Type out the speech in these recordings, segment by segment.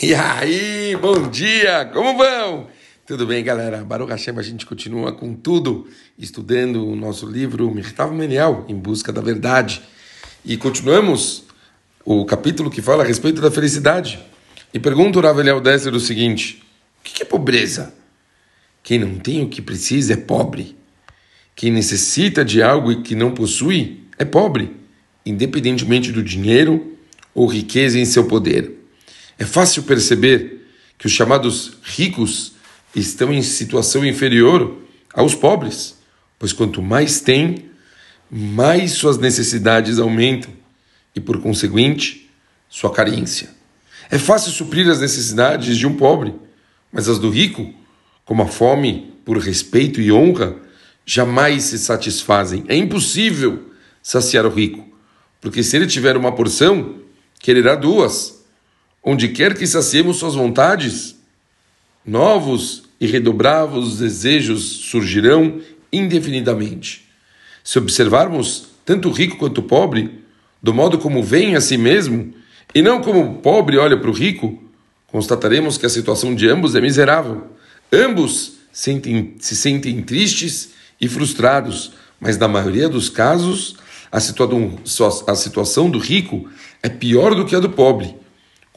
E aí, bom dia, como vão? Tudo bem, galera? Baruch Hashem, a gente continua com tudo, estudando o nosso livro Mirtav Meniel, Em Busca da Verdade. E continuamos o capítulo que fala a respeito da felicidade. E pergunta o Rav Eliel Desser o seguinte, o que é pobreza? Quem não tem o que precisa é pobre. Quem necessita de algo e que não possui é pobre, independentemente do dinheiro ou riqueza em seu poder. É fácil perceber que os chamados ricos estão em situação inferior aos pobres, pois quanto mais têm, mais suas necessidades aumentam e, por conseguinte, sua carência. É fácil suprir as necessidades de um pobre, mas as do rico, como a fome por respeito e honra, jamais se satisfazem. É impossível saciar o rico, porque se ele tiver uma porção, quererá duas Onde quer que saciemos suas vontades, novos e redobravos desejos surgirão indefinidamente. Se observarmos tanto o rico quanto o pobre, do modo como vem a si mesmo, e não como o pobre olha para o rico, constataremos que a situação de ambos é miserável. Ambos sentem, se sentem tristes e frustrados, mas na maioria dos casos, a, a situação do rico é pior do que a do pobre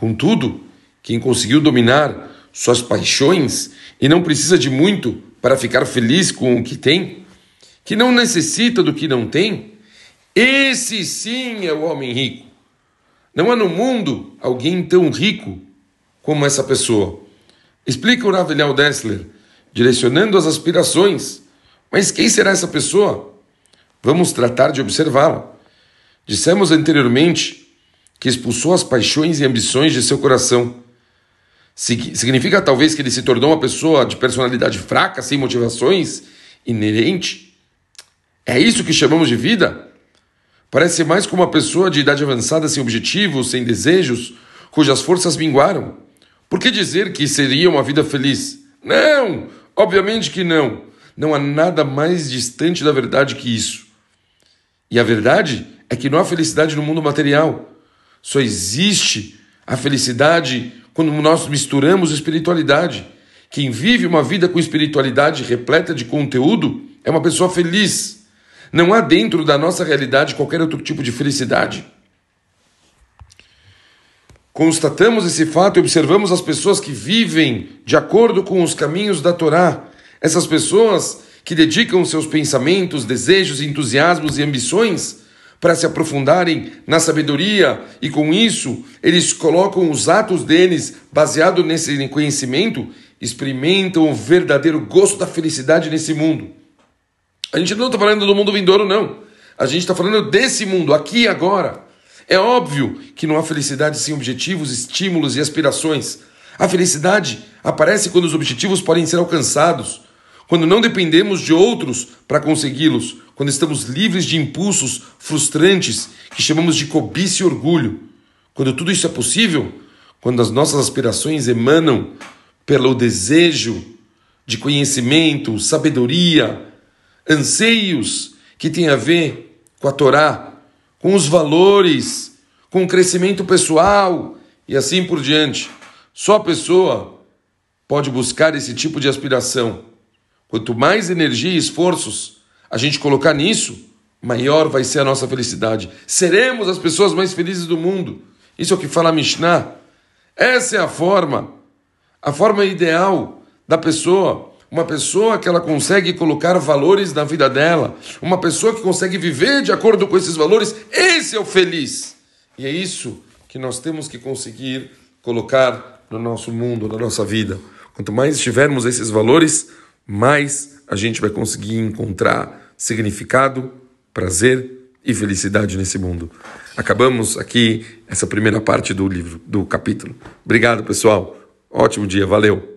Contudo, quem conseguiu dominar suas paixões e não precisa de muito para ficar feliz com o que tem, que não necessita do que não tem, esse sim é o homem rico. Não há no mundo alguém tão rico como essa pessoa. Explica o Rav Dessler, direcionando as aspirações. Mas quem será essa pessoa? Vamos tratar de observá-la. Dissemos anteriormente que expulsou as paixões e ambições de seu coração. Significa talvez que ele se tornou uma pessoa de personalidade fraca, sem motivações, inerente? É isso que chamamos de vida? Parece mais como uma pessoa de idade avançada, sem objetivos, sem desejos, cujas forças minguaram. Por que dizer que seria uma vida feliz? Não! Obviamente que não. Não há nada mais distante da verdade que isso. E a verdade é que não há felicidade no mundo material. Só existe a felicidade quando nós misturamos espiritualidade. Quem vive uma vida com espiritualidade repleta de conteúdo é uma pessoa feliz. Não há dentro da nossa realidade qualquer outro tipo de felicidade. Constatamos esse fato e observamos as pessoas que vivem de acordo com os caminhos da Torá. Essas pessoas que dedicam seus pensamentos, desejos, entusiasmos e ambições para se aprofundarem na sabedoria e com isso eles colocam os atos deles baseado nesse conhecimento, experimentam o verdadeiro gosto da felicidade nesse mundo. A gente não está falando do mundo vindouro, não. A gente está falando desse mundo, aqui e agora. É óbvio que não há felicidade sem objetivos, estímulos e aspirações. A felicidade aparece quando os objetivos podem ser alcançados, quando não dependemos de outros para consegui-los, quando estamos livres de impulsos frustrantes que chamamos de cobiça e orgulho, quando tudo isso é possível, quando as nossas aspirações emanam pelo desejo de conhecimento, sabedoria, anseios que têm a ver com a Torá, com os valores, com o crescimento pessoal e assim por diante. Só a pessoa pode buscar esse tipo de aspiração. Quanto mais energia e esforços a gente colocar nisso, maior vai ser a nossa felicidade. Seremos as pessoas mais felizes do mundo. Isso é o que fala a Mishnah. Essa é a forma, a forma ideal da pessoa. Uma pessoa que ela consegue colocar valores na vida dela, uma pessoa que consegue viver de acordo com esses valores, esse é o feliz. E é isso que nós temos que conseguir colocar no nosso mundo, na nossa vida. Quanto mais tivermos esses valores, mais a gente vai conseguir encontrar significado, prazer e felicidade nesse mundo. Acabamos aqui essa primeira parte do livro, do capítulo. Obrigado, pessoal. Ótimo dia, valeu.